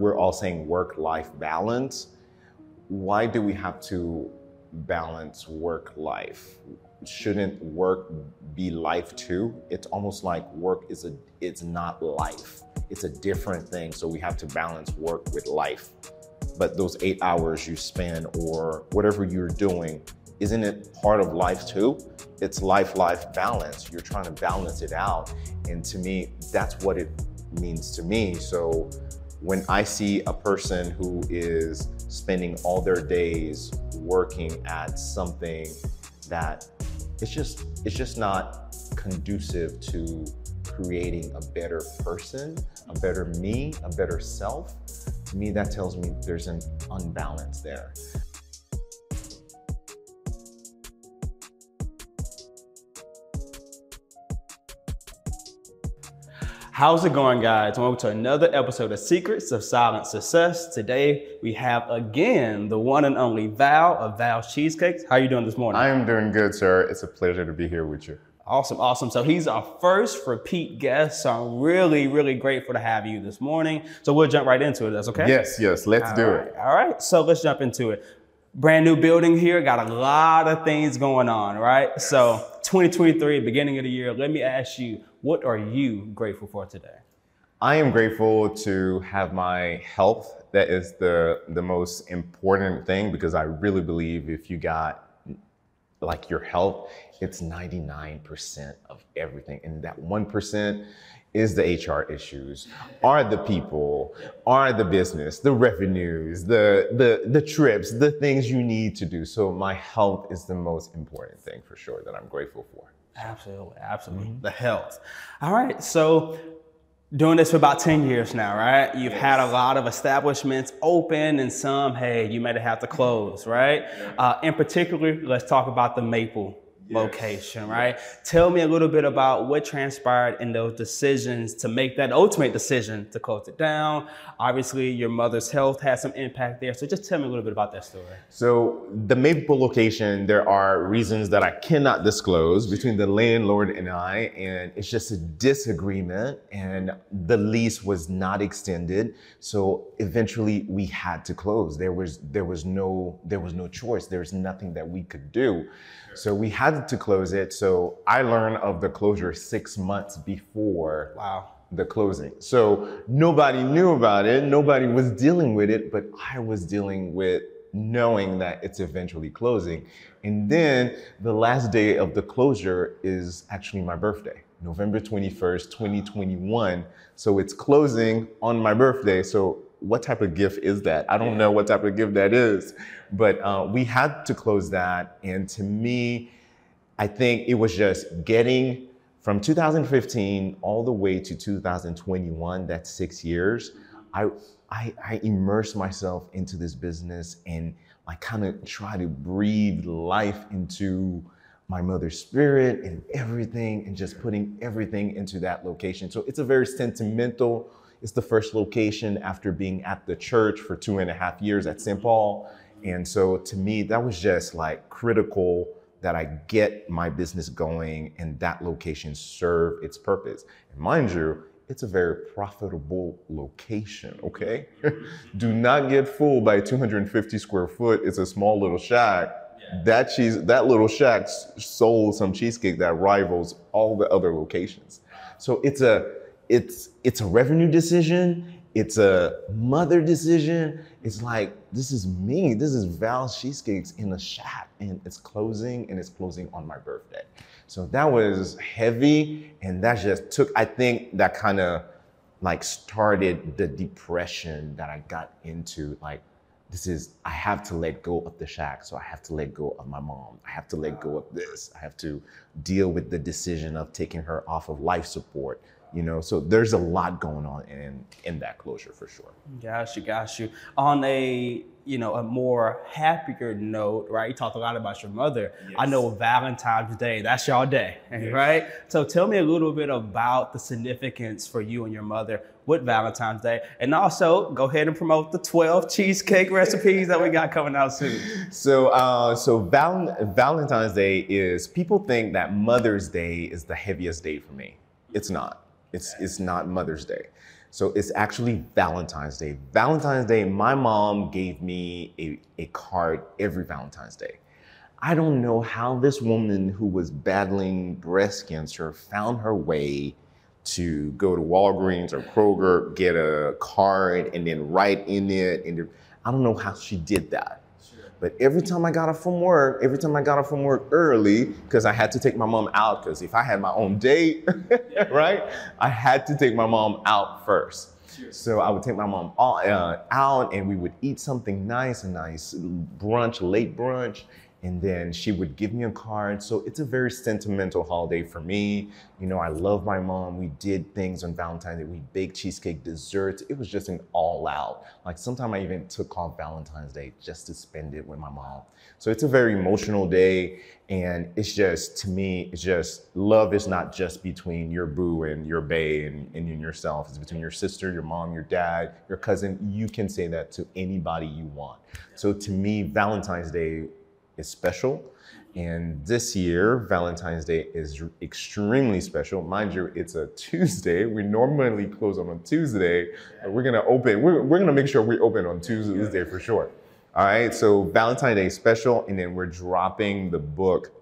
we're all saying work life balance, why do we have to balance work life? Shouldn't work be life too? It's almost like work is a it's not life. It's a different thing. So we have to balance work with life. But those eight hours you spend or whatever you're doing, isn't it part of life too? It's life life balance. You're trying to balance it out. And to me, that's what it means to me. So when I see a person who is spending all their days working at something that it's just it's just not conducive to creating a better person, a better me, a better self, to me that tells me there's an unbalance there. How's it going, guys? Welcome to another episode of Secrets of Silent Success. Today we have again the one and only Val of Val's Cheesecakes. How are you doing this morning? I am doing good, sir. It's a pleasure to be here with you. Awesome, awesome. So he's our first repeat guest. So I'm really, really grateful to have you this morning. So we'll jump right into it. That's okay? Yes, yes. Let's All do right, it. All right. So let's jump into it. Brand new building here. Got a lot of things going on, right? So 2023, beginning of the year. Let me ask you, what are you grateful for today? I am grateful to have my health. That is the the most important thing because I really believe if you got like your health, it's 99% of everything. And that 1% is the HR issues, are the people, are the business, the revenues, the the the trips, the things you need to do. So my health is the most important thing for sure that I'm grateful for. Absolutely, absolutely. The health. All right. So doing this for about 10 years now, right? You've had a lot of establishments open and some, hey, you may have to close, right? Uh, in particular, let's talk about the Maple location, right? Tell me a little bit about what transpired in those decisions to make that ultimate decision to close it down. Obviously, your mother's health had some impact there. So just tell me a little bit about that story. So the Maple location, there are reasons that I cannot disclose between the landlord and I, and it's just a disagreement, and the lease was not extended. So eventually, we had to close. There was there was no there was no choice. There's nothing that we could do. So we had to close it. So I learned of the closure six months before Wow. the closing. So nobody knew about it. Nobody was dealing with it, but I was dealing with knowing that it's eventually closing. And then the last day of the closure is actually my birthday, November 21st, 2021. So it's closing on my birthday. So what type of gift is that? I don't know what type of gift that is, but uh, we had to close that. And to me, I think it was just getting from 2015 all the way to 2021, that's six years, I, I, I immersed myself into this business and I kind of try to breathe life into my mother's spirit and everything and just putting everything into that location. So it's a very sentimental, it's the first location after being at the church for two and a half years at St. Paul. And so to me, that was just like critical that I get my business going and that location serve its purpose. And mind you, it's a very profitable location, okay? Do not get fooled by 250 square foot. It's a small little shack. That cheese, that little shack sold some cheesecake that rivals all the other locations. So it's a, it's, it's a revenue decision. It's a mother decision. It's like, this is me. This is Val's Cheesecakes in a shack and it's closing and it's closing on my birthday. So that was heavy and that just took, I think that kind of like started the depression that I got into. Like, this is, I have to let go of the shack. So I have to let go of my mom. I have to let go of this. I have to deal with the decision of taking her off of life support. You know, so there's a lot going on in in that closure for sure. Got you, got you. On a you know a more happier note, right? You talked a lot about your mother. I know Valentine's Day, that's your day, right? So tell me a little bit about the significance for you and your mother with Valentine's Day, and also go ahead and promote the 12 cheesecake recipes that we got coming out soon. So, uh, so Val- Valentine's Day is people think that Mother's Day is the heaviest day for me. It's not. It's it's not Mother's Day. So it's actually Valentine's Day. Valentine's Day, my mom gave me a, a card every Valentine's Day. I don't know how this woman who was battling breast cancer found her way to go to Walgreens or Kroger, get a card, and then write in it. And I don't know how she did that. But every time I got up from work, every time I got up from work early, because I had to take my mom out, because if I had my own date, right, I had to take my mom out first. So I would take my mom all, uh, out, and we would eat something nice, a nice brunch, late brunch, and then she would give me a card. So it's a very sentimental holiday for me. You know, I love my mom. We did things on Valentine's Day. We baked cheesecake, desserts. It was just an all out. Like sometimes I even took off Valentine's Day just to spend it with my mom. So it's a very emotional day. And it's just, to me, it's just love is not just between your boo and your bae and, and yourself. It's between your sister, your mom, your dad, your cousin. You can say that to anybody you want. So to me, Valentine's Day is special. And this year, Valentine's Day is extremely special. Mind you, it's a Tuesday. We normally close on a Tuesday. We're gonna open, we're, we're gonna make sure we open on Tuesday for sure. All right, so Valentine's Day special, and then we're dropping the book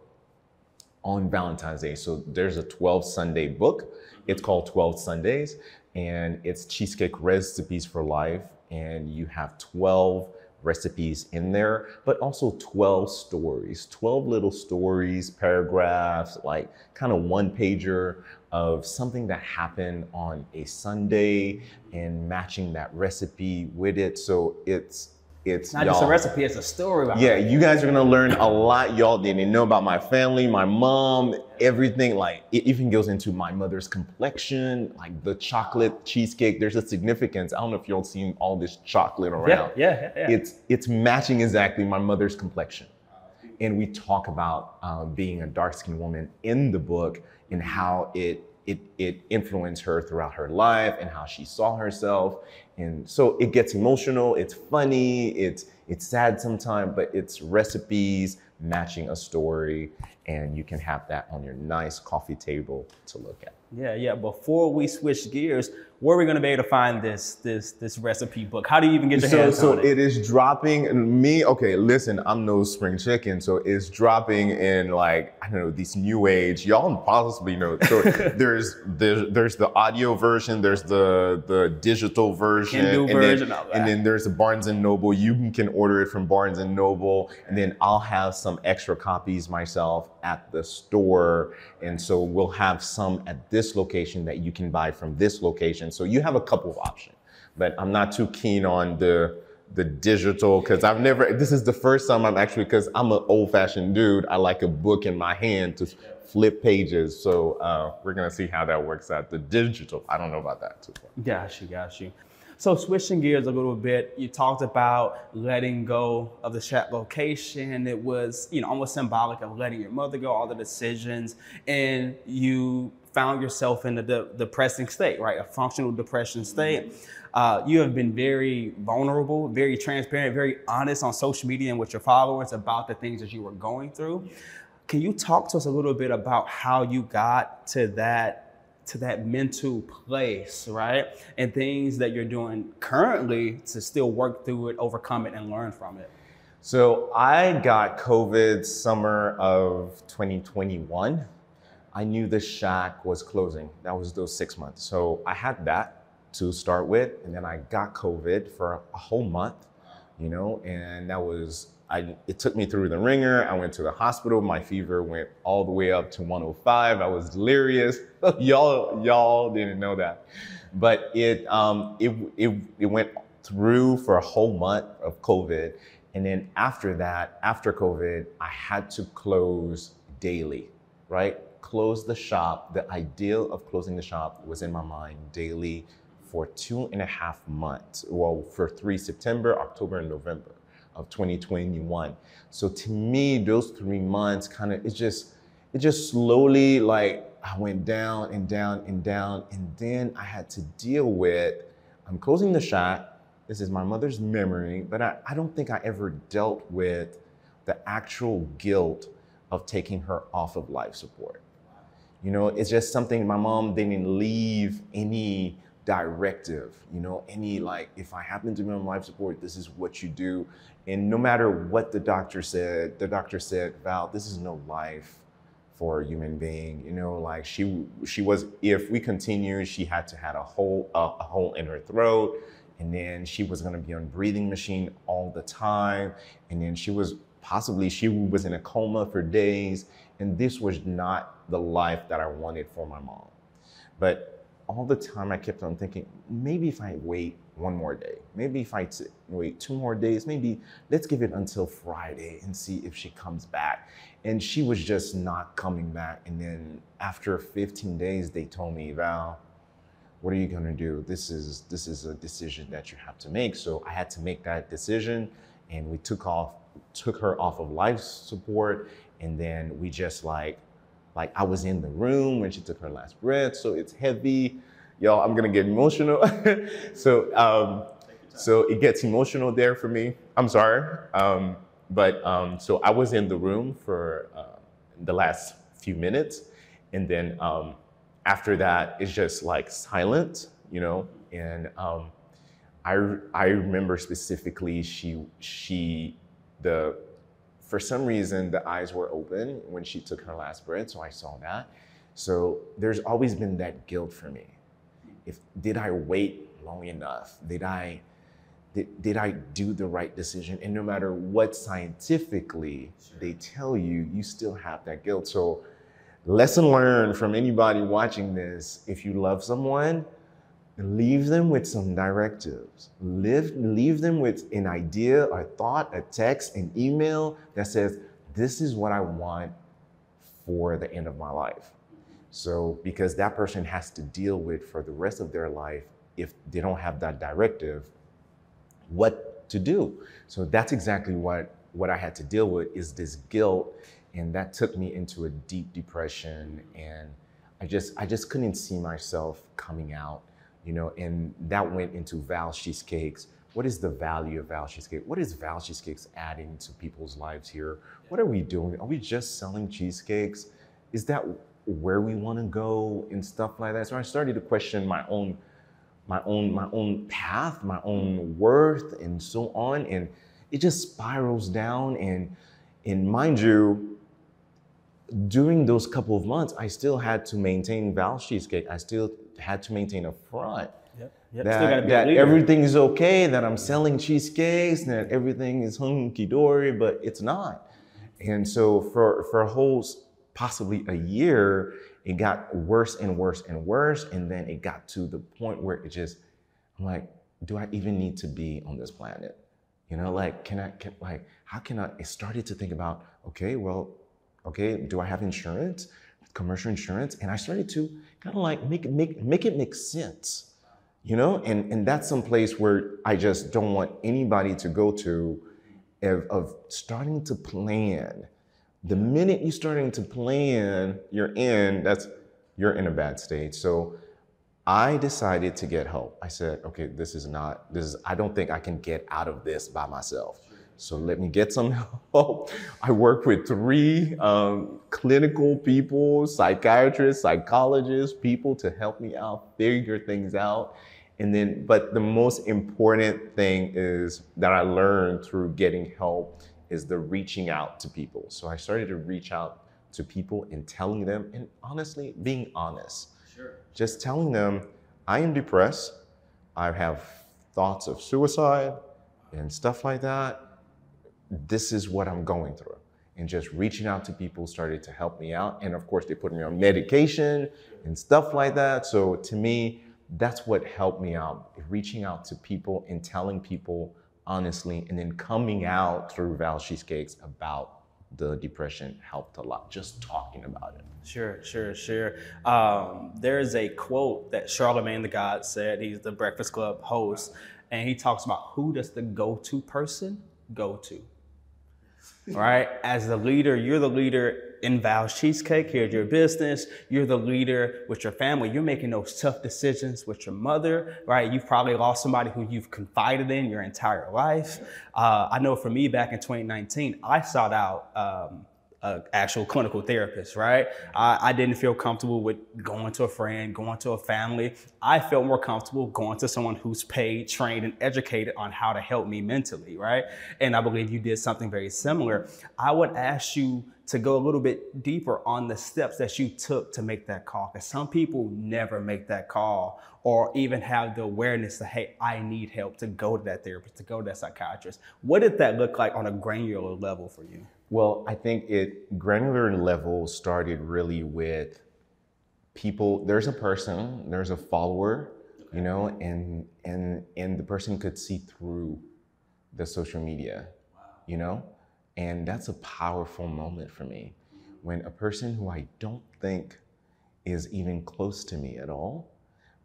on Valentine's Day. So there's a 12 Sunday book. It's called 12 Sundays, and it's Cheesecake Recipes for Life. And you have 12 recipes in there, but also 12 stories, 12 little stories, paragraphs, like kind of one pager of something that happened on a Sunday and matching that recipe with it. So it's it's not just a recipe, it's a story. yeah, you guys are gonna learn a lot y'all didn't know about my family, my mom, everything. Like it even goes into my mother's complexion, like the chocolate cheesecake. There's a significance. I don't know if y'all seen all this chocolate around. Yeah, yeah, yeah. It's it's matching exactly my mother's complexion. And we talk about uh, being a dark skinned woman in the book and how it it, it influenced her throughout her life and how she saw herself. And so it gets emotional, it's funny, it's it's sad sometimes, but it's recipes matching a story, and you can have that on your nice coffee table to look at. Yeah, yeah. Before we switch gears, where are we going to be able to find this this this recipe book? How do you even get your so, hands so on it? it is dropping. Me, okay. Listen, I'm no spring chicken, so it's dropping in like I don't know these new age. Y'all possibly know. So there's there's there's the audio version, there's the the digital version, Kindle and version then, and then there's the Barnes and Noble. You can order it from Barnes and Noble, and then I'll have some extra copies myself at the store, and so we'll have some at this location that you can buy from this location. So you have a couple of options, but I'm not too keen on the the digital because I've never. This is the first time I'm actually because I'm an old fashioned dude. I like a book in my hand to flip pages. So uh, we're gonna see how that works out. The digital, I don't know about that too far. Got you, got you. So switching gears a little bit, you talked about letting go of the Shack location. It was, you know, almost symbolic of letting your mother go, all the decisions, and you found yourself in a de- depressing state, right? A functional depression state. Uh, you have been very vulnerable, very transparent, very honest on social media and with your followers about the things that you were going through. Can you talk to us a little bit about how you got to that to that mental place, right? And things that you're doing currently to still work through it, overcome it, and learn from it. So I got COVID summer of 2021. I knew the shack was closing. That was those six months. So I had that to start with, and then I got COVID for a whole month, you know, and that was I, it took me through the ringer. I went to the hospital. My fever went all the way up to 105. I was delirious. y'all, y'all didn't know that, but it, um, it, it, it went through for a whole month of COVID, and then after that, after COVID, I had to close daily, right? Close the shop. The ideal of closing the shop was in my mind daily for two and a half months. Well, for three September, October, and November of 2021. So to me, those three months kind of, it just, it just slowly like I went down and down and down. And then I had to deal with, I'm closing the shot. This is my mother's memory, but I, I don't think I ever dealt with the actual guilt of taking her off of life support. You know, it's just something my mom didn't leave any directive, you know, any like, if I happen to be on life support, this is what you do. And no matter what the doctor said, the doctor said, Val, this is no life for a human being. You know, like she she was if we continue, she had to had a hole a, a hole in her throat, and then she was gonna be on breathing machine all the time, and then she was possibly she was in a coma for days, and this was not the life that I wanted for my mom. But all the time I kept on thinking, maybe if I wait one more day. Maybe if I t- wait two more days, maybe let's give it until Friday and see if she comes back. And she was just not coming back. And then after 15 days, they told me, Val, what are you gonna do? This is this is a decision that you have to make. So I had to make that decision, and we took off, took her off of life support, and then we just like, like I was in the room when she took her last breath. So it's heavy y'all, I'm gonna get emotional. so, um, so it gets emotional there for me. I'm sorry, um, but um, so I was in the room for uh, the last few minutes, and then um, after that, it's just like silent, you know. And um, I I remember specifically she she the for some reason the eyes were open when she took her last breath, so I saw that. So there's always been that guilt for me if did I wait long enough? Did I did, did I do the right decision? And no matter what scientifically sure. they tell you, you still have that guilt. So lesson learned from anybody watching this, if you love someone, leave them with some directives. Live, leave them with an idea, a thought, a text, an email that says, this is what I want for the end of my life. So, because that person has to deal with for the rest of their life if they don't have that directive, what to do. So that's exactly what what I had to deal with is this guilt, and that took me into a deep depression, and I just I just couldn't see myself coming out, you know, and that went into Val Cheesecakes. What is the value of Val Cheesecake? What is Val Cheesecakes adding to people's lives here? What are we doing? Are we just selling cheesecakes? Is that where we want to go and stuff like that. So I started to question my own, my own, my own path, my own worth, and so on. And it just spirals down. And and mind you, during those couple of months, I still had to maintain Val Cheesecake. I still had to maintain a front. Yep. Yep. That, that everything is okay, that I'm selling cheesecakes, that everything is hunky dory, but it's not. And so for for a whole possibly a year, it got worse and worse and worse. And then it got to the point where it just, I'm like, do I even need to be on this planet? You know, like, can I, can, like, how can I, I started to think about, okay, well, okay, do I have insurance, commercial insurance? And I started to kind of like make, make, make it make sense, you know? And, and that's some place where I just don't want anybody to go to of, of starting to plan the minute you're starting to plan you're in, that's you're in a bad state. So I decided to get help. I said, okay, this is not, this is, I don't think I can get out of this by myself. So let me get some help. I work with three um, clinical people, psychiatrists, psychologists, people to help me out, figure things out. And then, but the most important thing is that I learned through getting help is the reaching out to people. So I started to reach out to people and telling them, and honestly, being honest. Sure. Just telling them, I am depressed. I have thoughts of suicide and stuff like that. This is what I'm going through. And just reaching out to people started to help me out. And of course, they put me on medication and stuff like that. So to me, that's what helped me out, reaching out to people and telling people honestly, and then coming out through Val Cheesecakes about the depression helped a lot. Just talking about it. Sure, sure, sure. Um, there is a quote that Charlemagne the God said. He's the Breakfast Club host, and he talks about who does the go-to person go to. Right, as the leader, you're the leader in Val's Cheesecake, here's your business. You're the leader with your family. You're making those tough decisions with your mother, right? You've probably lost somebody who you've confided in your entire life. Uh, I know for me back in 2019, I sought out um, an actual clinical therapist, right? I, I didn't feel comfortable with going to a friend, going to a family. I felt more comfortable going to someone who's paid, trained, and educated on how to help me mentally, right? And I believe you did something very similar. I would ask you to go a little bit deeper on the steps that you took to make that call. Because some people never make that call or even have the awareness that, hey, I need help to go to that therapist, to go to that psychiatrist. What did that look like on a granular level for you? Well, I think it granular level started really with people. There's a person, there's a follower, you know, and and and the person could see through the social media, you know, and that's a powerful moment for me. When a person who I don't think is even close to me at all,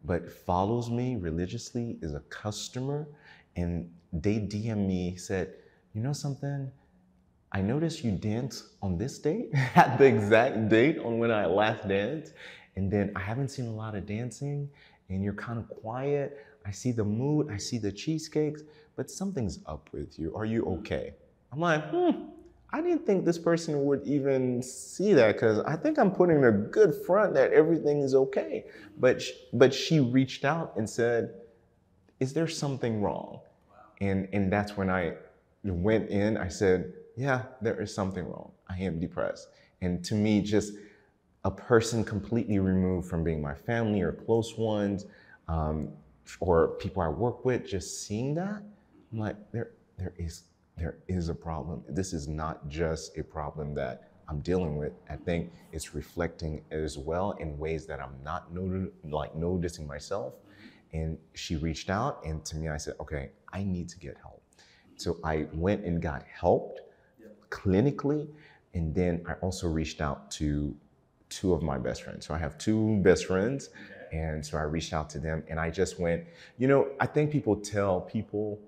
but follows me religiously, is a customer, and they DM me said, you know something I noticed you dance on this date at the exact date on when I last danced. And then I haven't seen a lot of dancing and you're kind of quiet. I see the mood, I see the cheesecakes, but something's up with you. Are you okay? I'm like, hmm, I didn't think this person would even see that because I think I'm putting a good front that everything is okay. But, but she reached out and said, is there something wrong? And, and that's when I went in, I said, yeah, there is something wrong. I am depressed. And to me, just a person completely removed from being my family or close ones um, or people I work with, just seeing that, I'm like, there, there is, there is a problem. This is not just a problem that I'm dealing with. I think it's reflecting as well in ways that I'm not not- like noticing myself. And she reached out, and to me, I said, okay, I need to get help. So I went and got helped clinically. And then I also reached out to two of my best friends. So I have two best friends. And so I reached out to them and I just went, you know, I think people tell people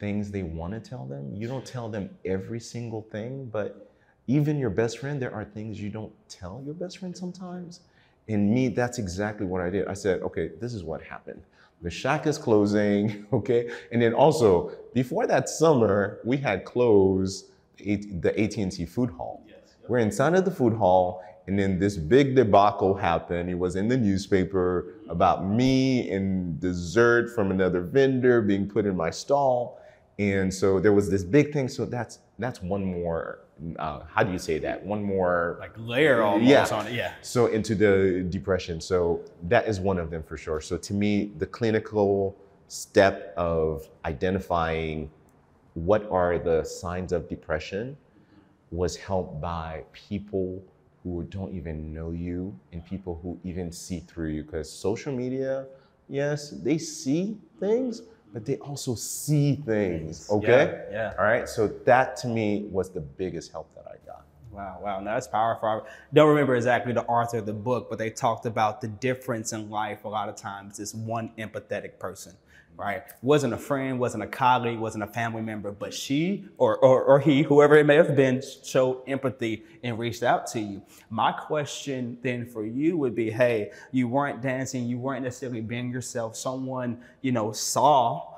things they want to tell them. You don't tell them every single thing, but even your best friend, there are things you don't tell your best friend sometimes. And me, that's exactly what I did. I said, okay, this is what happened. The shack is closing, okay? And then also, before that summer, we had closed the AT&T food hall. Yes, yep. We're inside of the food hall, and then this big debacle happened. It was in the newspaper about me and dessert from another vendor being put in my stall. And so there was this big thing. So that's that's one more. Uh, how do you say that? One more like layer almost yeah. on it. Yeah. So into the depression. So that is one of them for sure. So to me, the clinical step of identifying what are the signs of depression was helped by people who don't even know you and people who even see through you. Because social media yes they see things but they also see things okay? yeah, yeah, all right so that to me was the biggest help that i got. Wow wow no, that's powerful. I don't remember exactly the author of the book but they talked about the difference in life a lot of times is one empathetic person right? Wasn't a friend, wasn't a colleague, wasn't a family member, but she or, or, or he, whoever it may have been, showed empathy and reached out to you. My question then for you would be, hey, you weren't dancing, you weren't necessarily being yourself. Someone, you know, saw,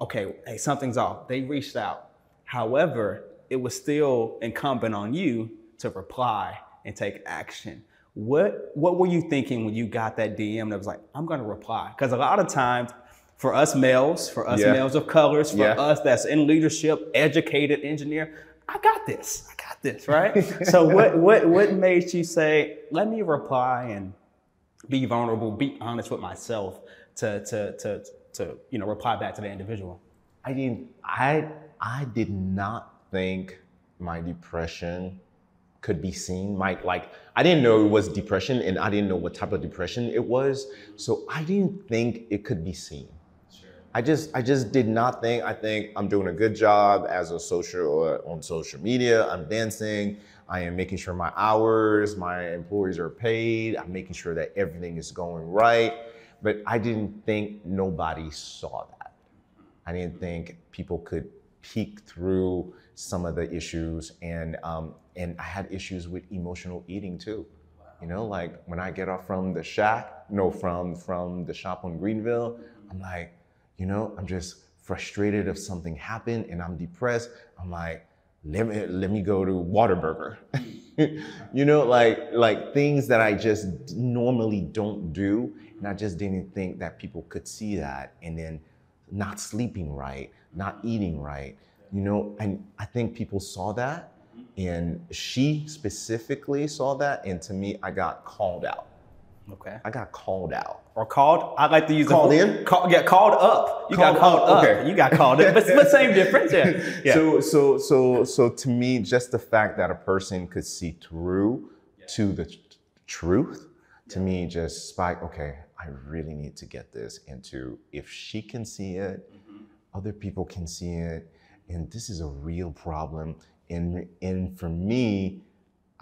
okay, hey, something's off. They reached out. However, it was still incumbent on you to reply and take action. What what were you thinking when you got that DM that was like, I'm gonna reply? Because a lot of times for us males, for us yeah. males of colors, for yeah. us that's in leadership, educated engineer, I got this. I got this, right? so what what what made you say, let me reply and be vulnerable, be honest with myself to to to to you know reply back to the individual? I didn't I I did not think my depression could be seen. My like I didn't know it was depression and I didn't know what type of depression it was. So I didn't think it could be seen. I just I just did not think I think I'm doing a good job as a social uh, on social media. I'm dancing. I am making sure my hours, my employees are paid. I'm making sure that everything is going right. But I didn't think nobody saw that. I didn't think people could peek through some of the issues, and um, and I had issues with emotional eating too. You know, like when I get off from the shack, no, from from the shop on Greenville, I'm like you know, I'm just frustrated if something happened and I'm depressed. I'm like, let me let me go to Whataburger. you know, like like things that I just normally don't do, and I just didn't think that people could see that, and then not sleeping right, not eating right, you know, and I think people saw that, and she specifically saw that, and to me, I got called out. Okay. I got called out. Or called. I like to use Called the in? Call, yeah, called up. You Called got called up, up. okay. You got called in, but, but same difference. Yeah. yeah. So so so so to me, just the fact that a person could see through to the tr- truth, to me, just spike. Okay, I really need to get this into. If she can see it, mm-hmm. other people can see it, and this is a real problem. And and for me,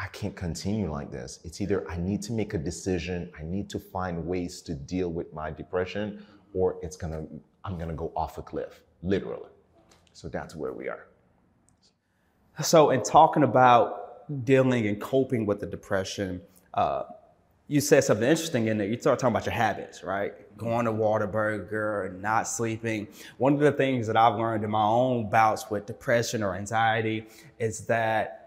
I can't continue like this. It's either I need to make a decision, I need to find ways to deal with my depression, or it's gonna I'm gonna go off a cliff, literally. So that's where we are. So, in talking about dealing and coping with the depression, uh, you said something interesting in there. You started talking about your habits, right? Going to Whataburger, not sleeping. One of the things that I've learned in my own bouts with depression or anxiety is that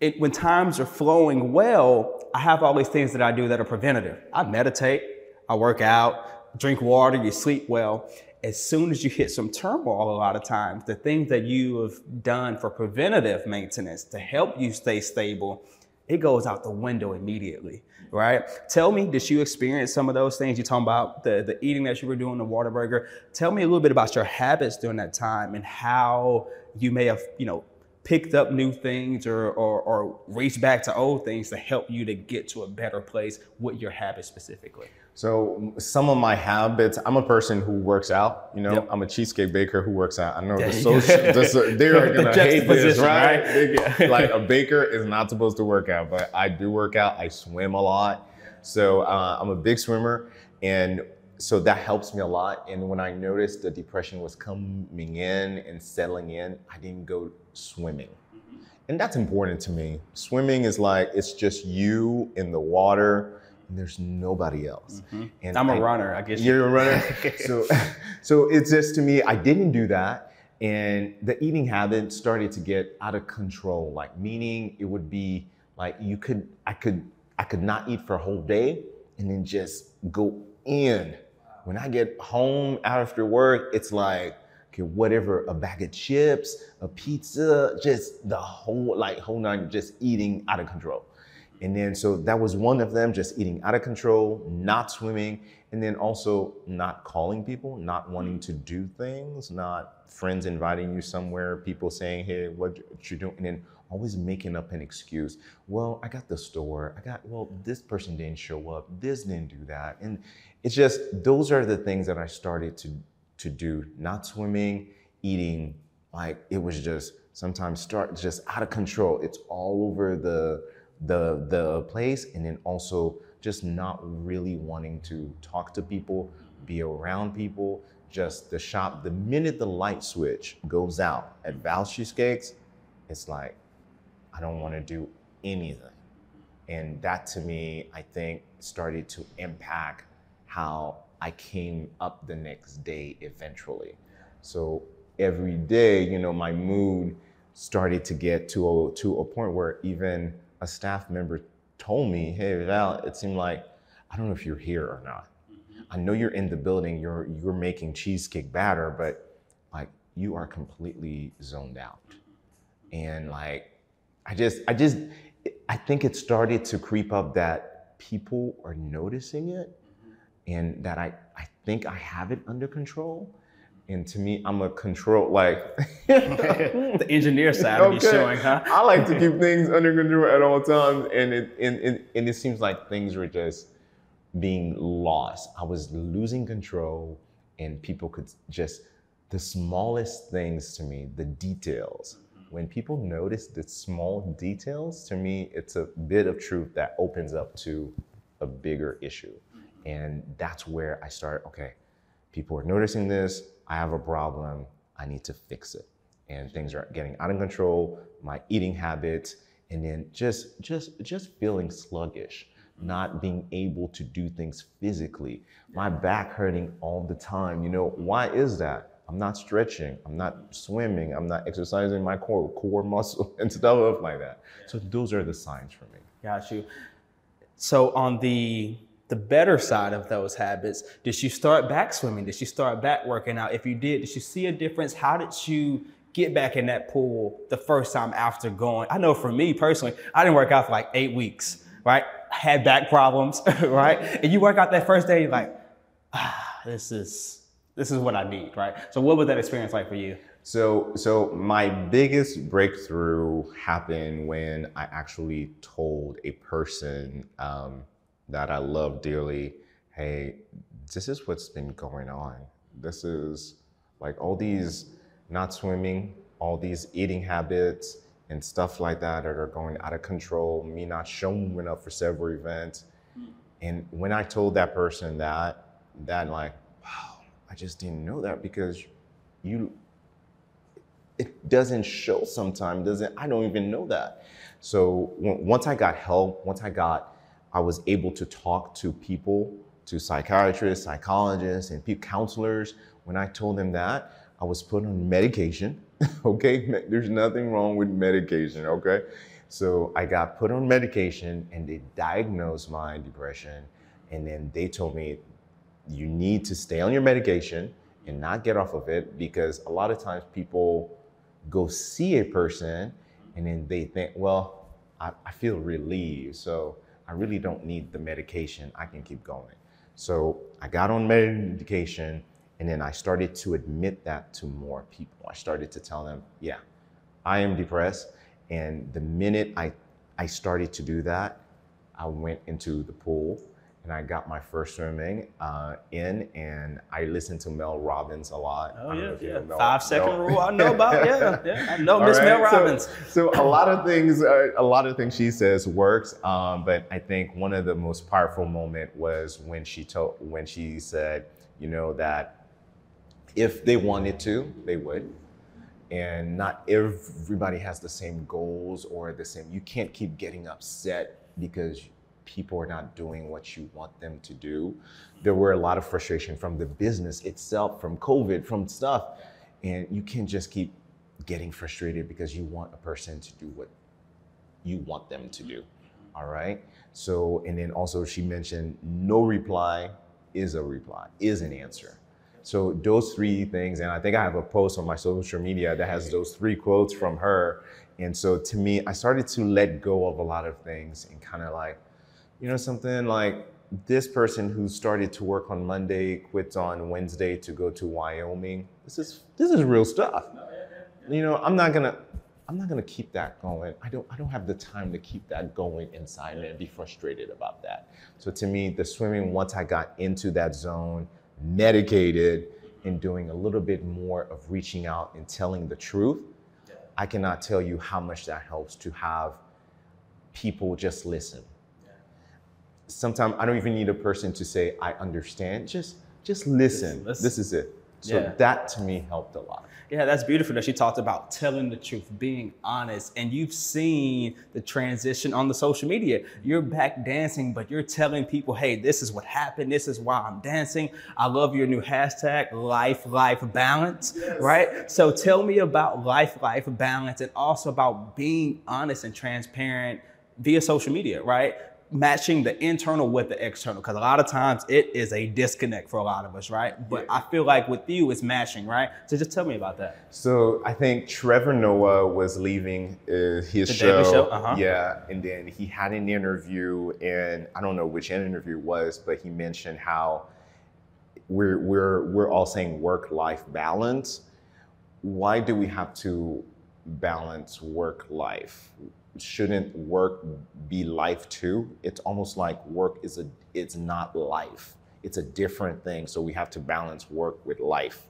it, when times are flowing well, I have all these things that I do that are preventative. I meditate, I work out, drink water, you sleep well. As soon as you hit some turmoil, a lot of times, the things that you have done for preventative maintenance to help you stay stable, it goes out the window immediately, right? Tell me, did you experience some of those things? You're talking about the, the eating that you were doing, the Whataburger. Tell me a little bit about your habits during that time and how you may have, you know, picked up new things or, or, or reached back to old things to help you to get to a better place with your habits specifically. So some of my habits, I'm a person who works out. You know, Yep. I'm a cheesecake baker who works out. I know the social, the, they are gonna hate this, right? right? Like a baker is not supposed to work out, but I do work out. I swim a lot, so uh, I'm a big swimmer, and so that helps me a lot. And when I noticed the depression was coming in and settling in, I didn't go swimming. Mm-hmm. And that's important to me. Swimming is like it's just you in the water, and there's nobody else. Mm-hmm. And I'm a I- runner, I guess. you- You're a runner. so, so it's just to me, I didn't do that, and the eating habit started to get out of control. Like meaning, it would be like you could, I could, I could not eat for a whole day, and then just go in. When I get home after work, it's like okay, whatever, a bag of chips, a pizza, just the whole like whole nine, just eating out of control. And then so that was one of them, just eating out of control, not swimming, and then also not calling people, not wanting to do things, not friends inviting you somewhere, people saying, hey, what you doing? And then always making up an excuse. Well, I got the store. I got, well, this person didn't show up. This didn't do that. And it's just, those are the things that I started to, to do. Not swimming, eating, like it was just sometimes start just out of control. It's all over the, the the place and then also just not really wanting to talk to people be around people just the shop the minute the light switch goes out at Val's Cheesecakes it's like I don't want to do anything and that to me I think started to impact how I came up the next day eventually so every day you know my mood started to get to a, to a point where even a staff member told me, "Hey Val, it seemed like I don't know if you're here or not. I know you're in the building. You're you're making cheesecake batter, but like you are completely zoned out." And like I just I just I think it started to creep up that people are noticing it and that I I think I have it under control. And to me, I'm a control like the engineer side of you showing, huh? I like to keep things under control at all times, and it and, and, and it seems like things were just being lost. I was losing control, and people could just the smallest things to me, the details. When people notice the small details, to me, it's a bit of truth that opens up to a bigger issue, and that's where I started. Okay, people are noticing this. I have a problem. I need to fix it. And things are getting out of control. My eating habits, and then just just just feeling sluggish, not being able to do things physically. My back hurting all the time. You know why is that? I'm not stretching, I'm not swimming, I'm not exercising my core, core muscle and stuff like that. So those are the signs for me. Got you. So on the the better side of those habits, did you start back swimming? Did you start back working out? If you did, did you see a difference? How did you get back in that pool the first time after going? I know for me personally, I didn't work out for like eight weeks, right? had back problems, right? And you work out that first day, you're like, ah, this is this is what I need, right? So what was that experience like for you? So, so my biggest breakthrough happened when I actually told a person um, that I love dearly, "Hey, this is what's been going on. This is like all these not swimming, all these eating habits, and stuff like that that are going out of control. Me not showing up for several events, hmm. and when I told that person that, that like, wow, I just didn't know that because you it doesn't show sometimes doesn't i don't even know that so once i got help once i got i was able to talk to people to psychiatrists psychologists and counselors. When i told them that i was put on medication okay? There's nothing wrong with medication okay? So i got put on medication and they diagnosed my depression and then they told me you need to stay on your medication and not get off of it because a lot of times people go see a person and then they think, well, I, I feel relieved. So I really don't need the medication. I can keep going. So I got on medication and then I started to admit that to more people. I started to tell them, yeah, I am depressed. And the minute I, I started to do that, I went into the pool and I got my first swimming uh, in, and I listened to Mel Robbins a lot. Oh yeah, yeah. Mel, Five second Mel. rule. I know about. Yeah, yeah. I know Miss right? Mel Robbins. So, so, a lot of things, uh, a lot of things she says works. Um, but I think one of the most powerful moment was when she told, when she said, you know, that if they wanted to, they would. And not everybody has the same goals or the same. You can't keep getting upset because people are not doing what you want them to do. There were a lot of frustration from the business itself, from COVID, from stuff. And you can't just keep getting frustrated because you want a person to do what you want them to do. All right. So, and then also she mentioned no reply is a reply, is an answer. So those three things, and I think I have a post on my social media that has those three quotes from her. And so to me, I started to let go of a lot of things and kind of like, you know, something like this person who started to work on Monday quits on Wednesday to go to Wyoming. This is this is real stuff. You know, I'm not gonna I'm not gonna keep that going. I don't I don't have the time to keep that going inside and be frustrated about that. So to me, the swimming once I got into that zone, medicated, and doing a little bit more of reaching out and telling the truth, I cannot tell you how much that helps to have people just listen sometimes I don't even need a person to say I understand. Just just listen. Listen. This is it. So yeah. that to me helped a lot. Yeah, that's beautiful that she talked about telling the truth, being honest, and you've seen the transition on the social media. You're back dancing, but you're telling people, hey, this is what happened. This is why I'm dancing. I love your new hashtag, life, life balance, yes. right? So tell me about life, life balance, and also about being honest and transparent via social media, right? Matching the internal with the external because a lot of times it is a disconnect for a lot of us right but yeah. i feel like with you it's matching right so just tell me about that so i think trevor noah was leaving uh, his the show, show? Uh-huh. yeah and then he had an interview and i don't know which interview it was but he mentioned how we're we're we're all saying work life balance why do we have to balance work life shouldn't work be life too? It's almost like work is a it's not life. It's a different thing. So we have to balance work with life.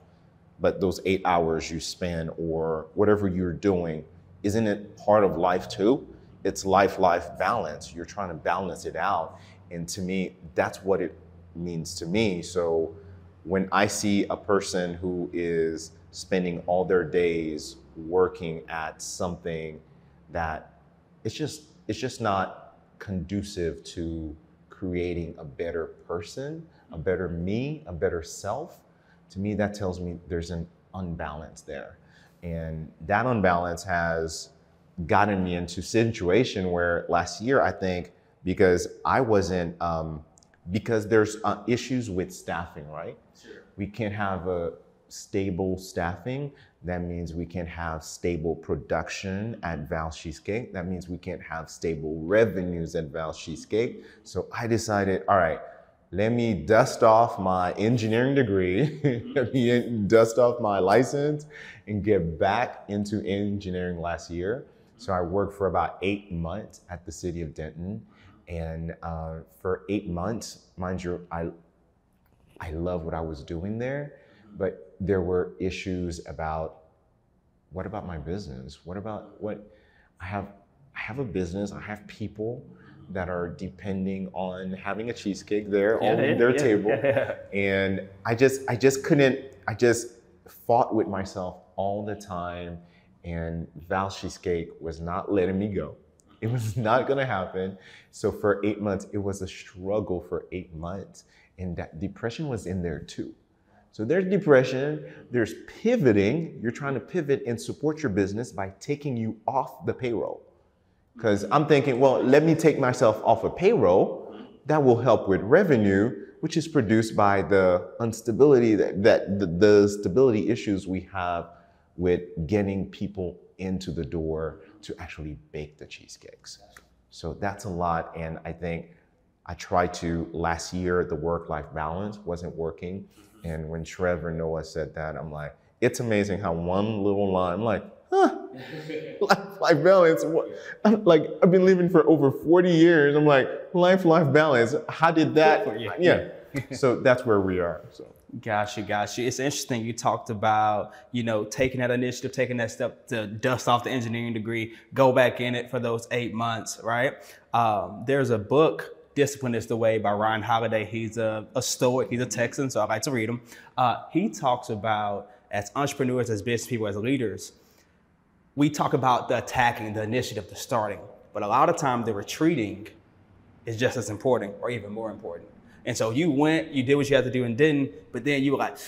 But those eight hours you spend or whatever you're doing, isn't it part of life too? It's life life balance. You're trying to balance it out. And to me, that's what it means to me. So when I see a person who is spending all their days working at something that it's just it's just not conducive to creating a better person, a better me, a better self. To me, that tells me there's an unbalance there. And that unbalance has gotten me into situation where last year, I think, because I wasn't, um, because there's uh, issues with staffing, right? Sure. We can't have a stable staffing. That means we can't have stable production at Val Cheesecake. That means we can't have stable revenues at Val Cheesecake. So I decided, all right, let me dust off my engineering degree, let me dust off my license and get back into engineering last year. So I worked for about eight months at the city of Denton. And uh, for eight months, mind you, I, I love what I was doing there, but there were issues about what about my business? What about what I have? I have a business, I have people that are depending on having a cheesecake there yeah, on yeah, their yeah, table. And I just I just couldn't I just fought with myself all the time and Val Cheesecake was not letting me go. It was not gonna happen. So for eight months, it was a struggle for eight months. And that depression was in there too. So there's depression, there's pivoting. You're trying to pivot and support your business by taking you off the payroll. Because I'm thinking, well, let me take myself off a of payroll. That will help with revenue, which is produced by the instability that, that the, the stability issues we have with getting people into the door to actually bake the cheesecakes. So that's a lot. And I think I tried to last year, the work life balance wasn't working. And when Trevor Noah said that, I'm like, it's amazing how one little line, I'm like, huh, life, life balance. I'm like, I've been living for over 40 years. I'm like, life, life balance. How did that? Yeah. so that's where we are. So. Gotcha, gotcha. It's interesting. You talked about, you know, taking that initiative, taking that step to dust off the engineering degree, go back in it for those eight months, right? Um, there's a book Discipline is the Way by Ryan Holiday. He's a, a stoic, he's a Texan, so I like to read him. Uh, he talks about, as entrepreneurs, as business people, as leaders, we talk about the attacking, the initiative, the starting, but a lot of time the retreating is just as important or even more important. And so you went, you did what you had to do and didn't, but then you were like,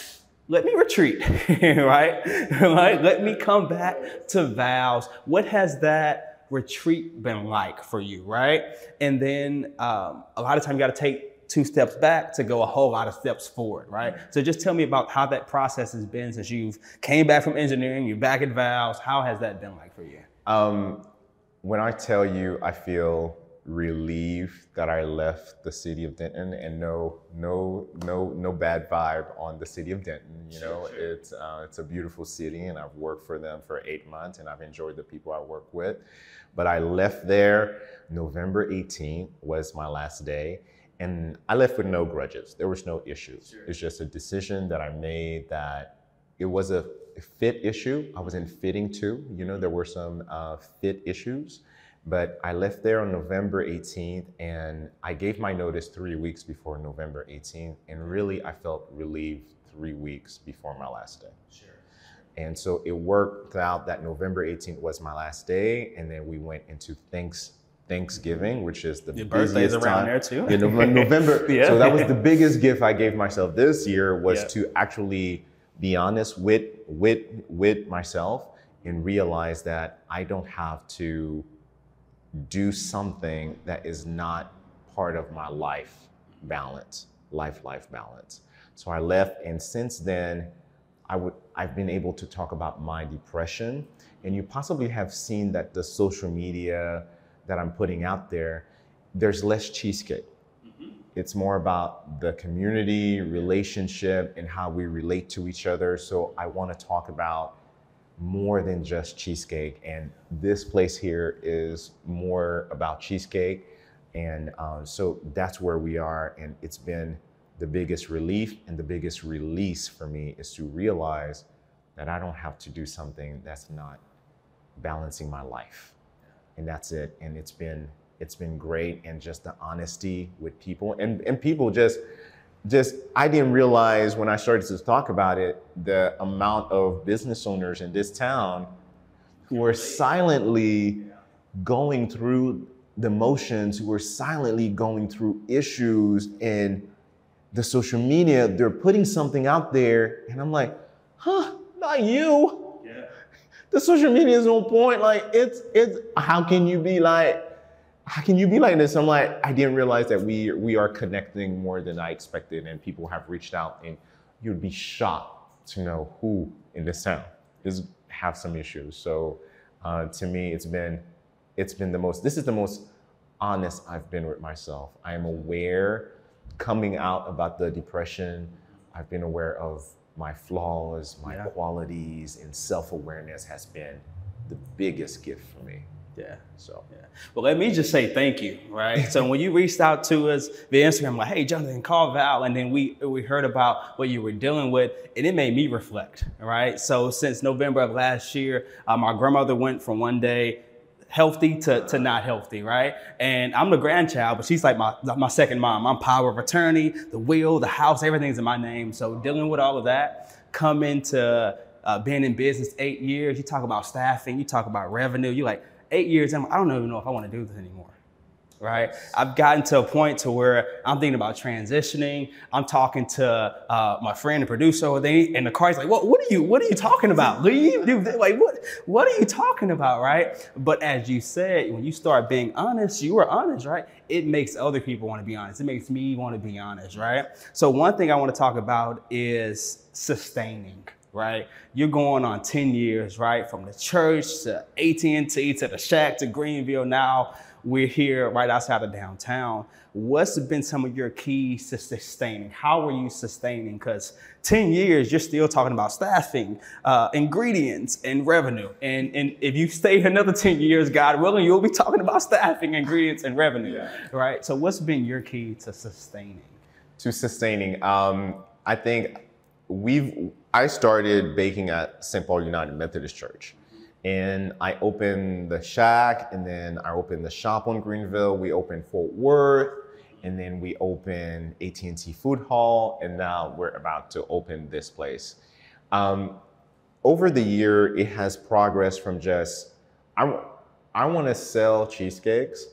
let me retreat, right? right? Let me come back to Val's. What has that retreat been like for you, right? And then um, a lot of time you got to take two steps back to go a whole lot of steps forward, right? So just tell me about how that process has been since you've came back from engineering, you're back at Val's. How has that been like for you? Um, when I tell you, I feel relieved that I left the city of Denton and no no no no bad vibe on the city of Denton. You know, sure, sure. it's uh, it's a beautiful city and I've worked for them for eight months and I've enjoyed the people I work with. But I left there November 18th was my last day. And I left with no grudges. There was no issues. Sure. It's just a decision that I made that it was a fit issue. I was in fitting too. You know, there were some uh, fit issues. But I left there on November 18th and I gave my notice three weeks before November 18th. And really, I felt relieved three weeks before my last day. Sure. And so it worked out that November 18th was my last day. And then we went into thanks, Thanksgiving, which is the Your birthday's around time. there too. Yeah, November. yeah. So that was the biggest gift I gave myself this year was yeah. to actually be honest with, with, with myself and realize that I don't have to do something that is not part of my life balance, life life balance. So I left, and since then, I would I've been able to talk about my depression, and you possibly have seen that the social media that I'm putting out there, there's less cheesecake. Mm-hmm. It's more about the community, relationship, and how we relate to each other. So I want to talk about more than just cheesecake. And this place here is more about cheesecake. And um, so that's where we are. And it's been the biggest relief and the biggest release for me is to realize that I don't have to do something that's not balancing my life. And that's it. And it's been it's been great and just the honesty with people and, and people just just I didn't realize when I started to talk about it the amount of business owners in this town who were silently going through the motions, who were silently going through issues and the social media, they're putting something out there, and I'm like, huh, not you. Yeah. The social media is no point. Like it's it's how can you be like how can you be like this? I'm like, I didn't realize that we we are connecting more than I expected, and people have reached out, and you'd be shocked to know who in this town is have some issues. So uh, to me, it's been it's been the most. This is the most honest I've been with myself. I am aware coming out about the depression. I've been aware of my flaws, my yeah. qualities, and self awareness has been the biggest gift for me. Yeah. So yeah. Well, let me just say thank you, right? so when you reached out to us via Instagram, like, hey, Jonathan, call Val, and then we we heard about what you were dealing with, and it made me reflect, right? So since November of last year, uh, my grandmother went from one day healthy to, to not healthy, right? And I'm the grandchild, but she's like my, my second mom. I'm power of attorney, the will, the house, everything's in my name. So dealing with all of that, coming to uh, being in business eight years, you talk about staffing, you talk about revenue, you're like, eight years, I'm, I don't even know if I want to do this anymore. Right? I've gotten to a point to where I'm thinking about transitioning. I'm talking to uh, my friend and producer, they, and the car's like, "What? What are you? What are you talking about? Leave? Like what? What are you talking about?" Right? But as you said, when you start being honest, you are honest, right? It makes other people want to be honest. It makes me want to be honest, right? So one thing I want to talk about is sustaining right? You're going on 10 years, right? From the church to AT&T to the shack to Greenville. Now we're here right outside of downtown. What's been some of your keys to sustaining? How are you sustaining? Because 10 years, you're still talking about staffing, uh, ingredients, and revenue. And, and if you stay another 10 years, God willing, you'll be talking about staffing, ingredients, and revenue, yeah. right? So what's been your key to sustaining? To sustaining, um, I think we've I started baking at St. Paul United Methodist Church. And I opened the shack and then I opened the shop on Greenville. We opened Fort Worth and then we opened AT&T Food Hall and now we're about to open this place. Um, over the year, it has progressed from just, I, I want to sell cheesecakes.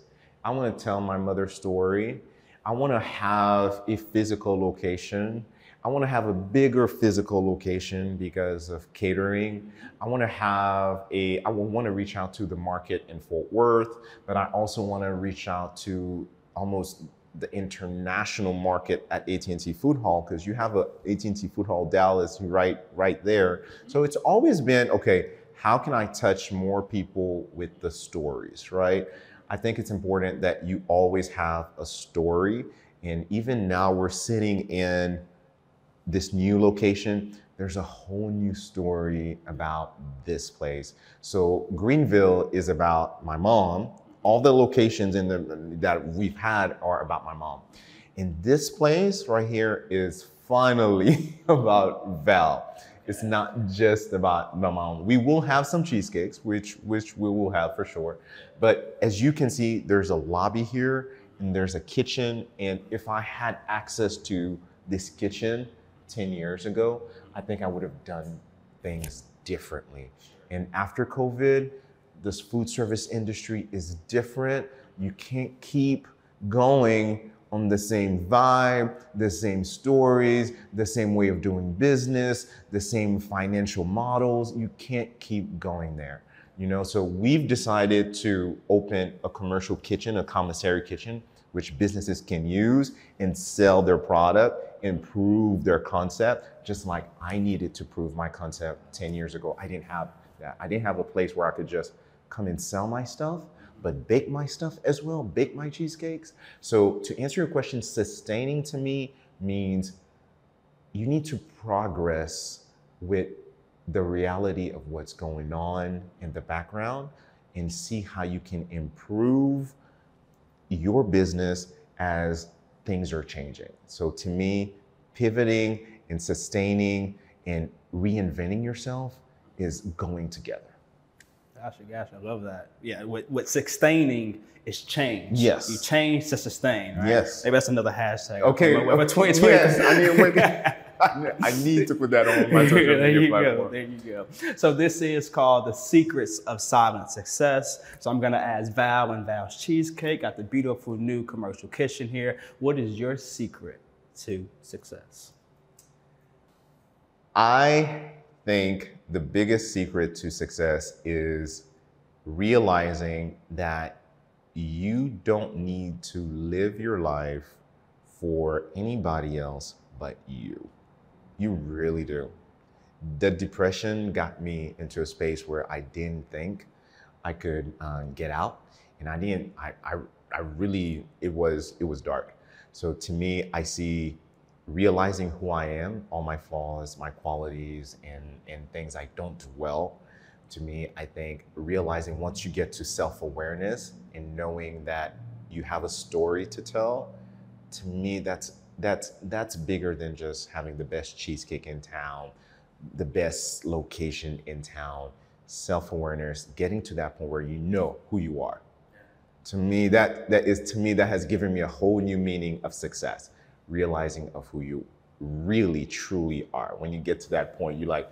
I want to tell my mother's story. I want to have a physical location. I want to have a bigger physical location because of catering. I want to have a, I want to reach out to the market in Fort Worth, but I also want to reach out to almost the international market at AT&T Food Hall because you have a AT&T Food Hall Dallas right right there. So it's always been okay. How can I touch more people with the stories, right? I think it's important that you always have a story. And even now we're sitting in this new location, there's a whole new story about this place. So Greenville is about my mom. All the locations in the that we've had are about my mom. And this place right here is finally about Val. It's not just about my mom. We will have some cheesecakes, which which we will have for sure. But as you can see, there's a lobby here and there's a kitchen. And if I had access to this kitchen, 10 years ago, I think I would have done things differently. And after COVID, this food service industry is different. You can't keep going on the same vibe, the same stories, the same way of doing business, the same financial models. You can't keep going there. You know, so we've decided to open a commercial kitchen, a commissary kitchen, which businesses can use and sell their product improve their concept, just like I needed to prove my concept 10 years ago. I didn't have that. I didn't have a place where I could just come and sell my stuff, but bake my stuff as well, bake my cheesecakes. So, to answer your question, sustaining to me means you need to progress with the reality of what's going on in the background and see how you can improve your business as things are changing. So to me, pivoting and sustaining and reinventing yourself is going together. Gotcha, gotcha. I love that. Yeah, what, what sustaining is change. Yes. You change to sustain, right? Yes. Maybe that's another hashtag. Okay. But 2020. Yes. I, mean, I need to put that on my social media there you platform. Go, there you go. So this is called the secrets of silent success. So I'm gonna ask Val and Val's cheesecake. Got the beautiful new commercial kitchen here. What is your secret to success? I think the biggest secret to success is realizing that you don't need to live your life for anybody else but you. You really do. The depression got me into a space where I didn't think I could uh, get out, and I didn't. I, I I really it was it was dark. So to me, I see realizing who I am, all my flaws, my qualities, and and things I don't do well. To me, I think realizing once you get to self awareness and knowing that you have a story to tell, to me that's that's that's bigger than just having the best cheesecake in town, the best location in town. Self awareness, getting to that point where you know who you are. To me that that is to me that has given me a whole new meaning of success. Realizing of who you really truly are. When you get to that point you're like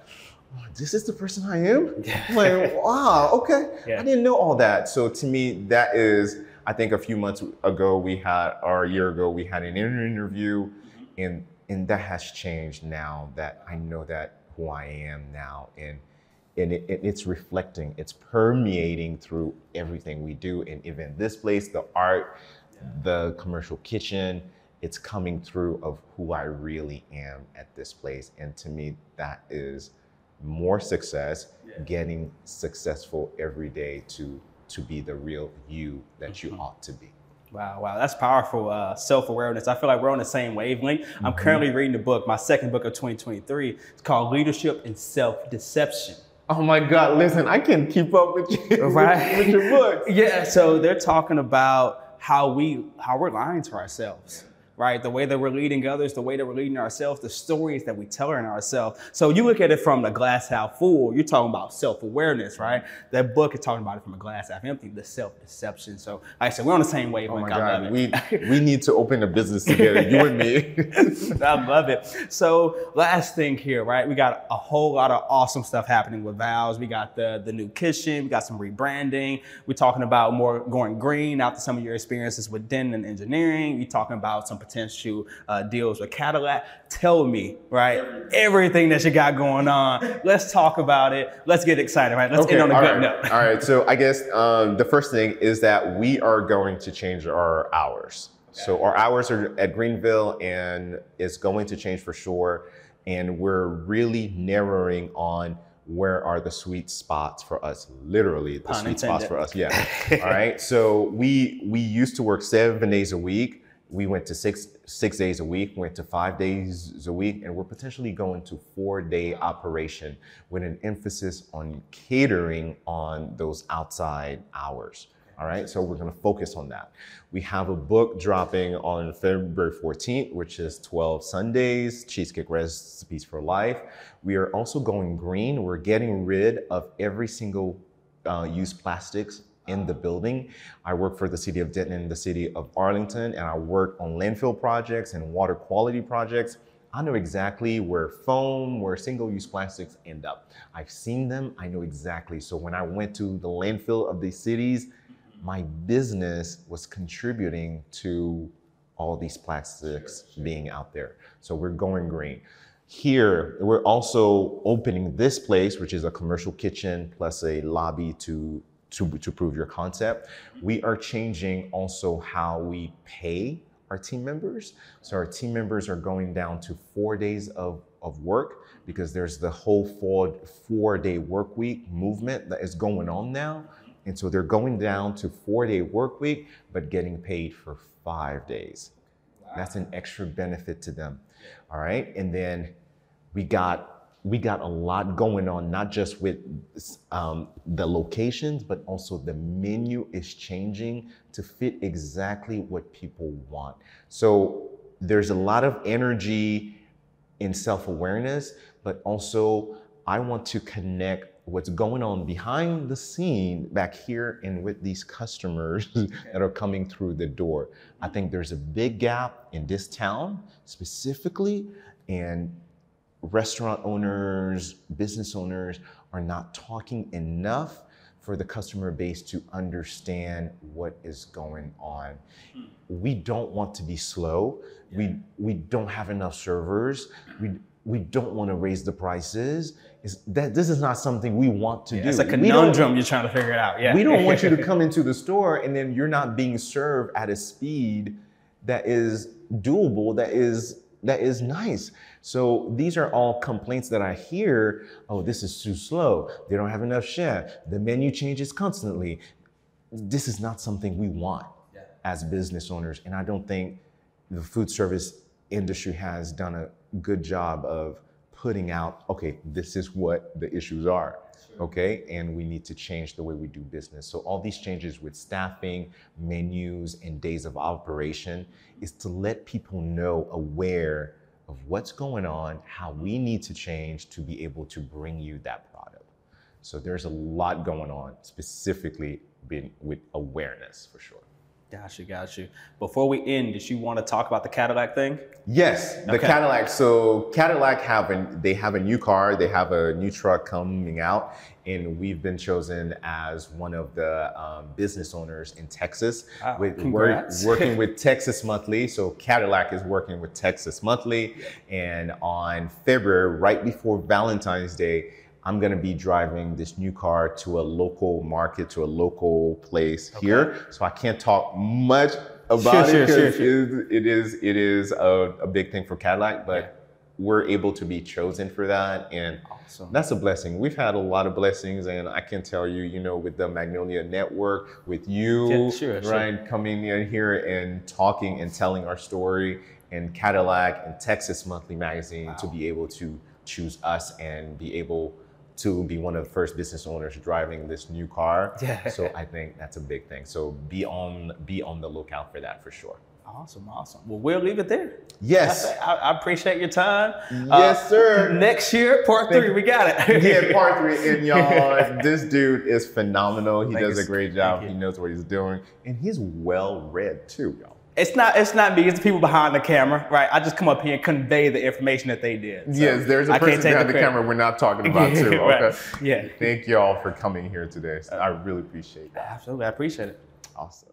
oh, this is the person i am? Like wow okay. Yeah. i didn't know all that. So to me that is i think a few months ago we had or a year ago we had an interview mm-hmm. and and that has changed now that i know that who i am now and and it, it, it's reflecting, it's permeating through everything we do. And even this place, the art, yeah. the commercial kitchen, it's coming through of who I really am at this place. And to me, that is more success, yeah. getting successful every day to to be the real you that mm-hmm. you ought to be. Wow, wow, that's powerful uh, self awareness. I feel like we're on the same wavelength. Mm-hmm. I'm currently reading the book, my second book of 2023. It's called Leadership and Self Deception. Oh my God, listen, I can't keep up with you right? with your books. Yeah, so they're talking about how we how we're lying to ourselves right? The way that we're leading others, the way that we're leading ourselves, the stories that we tell in ourselves. So you look at it from the glass half full, you're talking about self-awareness, right? That book is talking about it from a glass half empty, the self-deception. So like I said, we're on the same oh wavelength. Oh my God, we, we need to open a business together, you and me. I love it. So last thing here, right? We got a whole lot of awesome stuff happening with Val's. We got the, the new kitchen, we got some rebranding. We're talking about more going green after some of your experiences with Denton and Engineering. You're talking about some potential uh, deals with Cadillac. Tell me, right, everything that you got going on. Let's talk about it. Let's get excited, right? Let's okay, end on a good right. note. all right. So I guess um, the first thing is that we are going to change our hours. So our hours are at Greenville, and it's going to change for sure. And we're really narrowing on where are the sweet spots for us literally the sweet spots for us yeah all right so we we used to work seven days a week we went to six six days a week, went to five days a week, and we're potentially going to four day operation with an emphasis on catering on those outside hours. All right, so we're going to focus on that. We have a book dropping on February 14th, which is 12 Sundays, Cheesecake Recipes for Life. We are also going green. We're getting rid of every single uh, used plastics in the building. I work for the city of Denton and the city of Arlington, and I work on landfill projects and water quality projects. I know exactly where foam, where single-use plastics end up. I've seen them, I know exactly. So when I went to the landfill of these cities, my business was contributing to all these plastics being out there. So we're going green. Here, we're also opening this place, which is a commercial kitchen plus a lobby to to, to prove your concept. We are changing also how we pay our team members. So our team members are going down to four days of, of work because there's the whole four, four day work week movement that is going on now. And so they're going down to four day work week, but getting paid for five days. Wow. That's an extra benefit to them. All right. And then we got we got a lot going on, not just with um, the locations, but also the menu is changing to fit exactly what people want. So there's a lot of energy in self awareness, but also I want to connect what's going on behind the scene back here and with these customers that are coming through the door. I think there's a big gap in this town specifically, and restaurant owners, business owners are not talking enough for the customer base to understand what is going on. Hmm. We don't want to be slow. Yeah. We we don't have enough servers. We we don't want to raise the prices. Is that this is not something we want to Yeah, do. it's a conundrum you're trying to figure it out. Yeah. we don't want you to come into the store and then you're not being served at a speed that is doable that is that is nice. So these are all complaints that i hear oh this is too slow. They don't have enough chef. The menu changes constantly. This is not something we want as business owners and i don't think the food service industry has done a good job of putting out okay this is what the issues are okay? And we need to change the way we do business. So all these changes with staffing menus and days of operation is to let people know aware of what's going on how we need to change to be able to bring you that product. So there's a lot going on specifically with awareness for sure Got you, got you. Before we end, did you want to talk about the Cadillac thing? Yes, the Okay. Cadillac. So Cadillac have an, they have a new car, they have a new truck coming out, and we've been chosen as one of the um, business owners in Texas. Wow, with working with Texas Monthly. So Cadillac is working with Texas Monthly, and on February, right before Valentine's Day. I'm gonna be driving this new car to a local market, to a local place here. So I can't talk much about Sure, it sure, sure, it is it is a, a big thing for Cadillac, but we're able to be chosen for that, and Awesome. that's a blessing. We've had a lot of blessings, and I can tell you, you know, with the Magnolia Network, with you, Yeah, sure. coming in here and talking and telling our story, and Cadillac and Texas Monthly Magazine to be able to choose us and be able to be one of the first business owners driving this new car. Yeah. So I think that's a big thing. So be on be on the lookout for that for sure. Awesome, awesome. Well, we'll leave it there. Yes. I, I appreciate your time. Uh, yes, sir. Next year, part three, we got it. yeah, part three. And y'all, this dude is phenomenal. He Thank does you. a great job. Thank He you. knows what he's doing. And he's well read too, y'all. It's not. It's not me. It's the people behind the camera, right? I just come up here and convey the information that they did. So yes, there's a I person behind the, credit. camera we're not talking about too. Okay. Right. Yeah. Thank y'all for coming here today. I really appreciate that. Absolutely, I appreciate it. Awesome.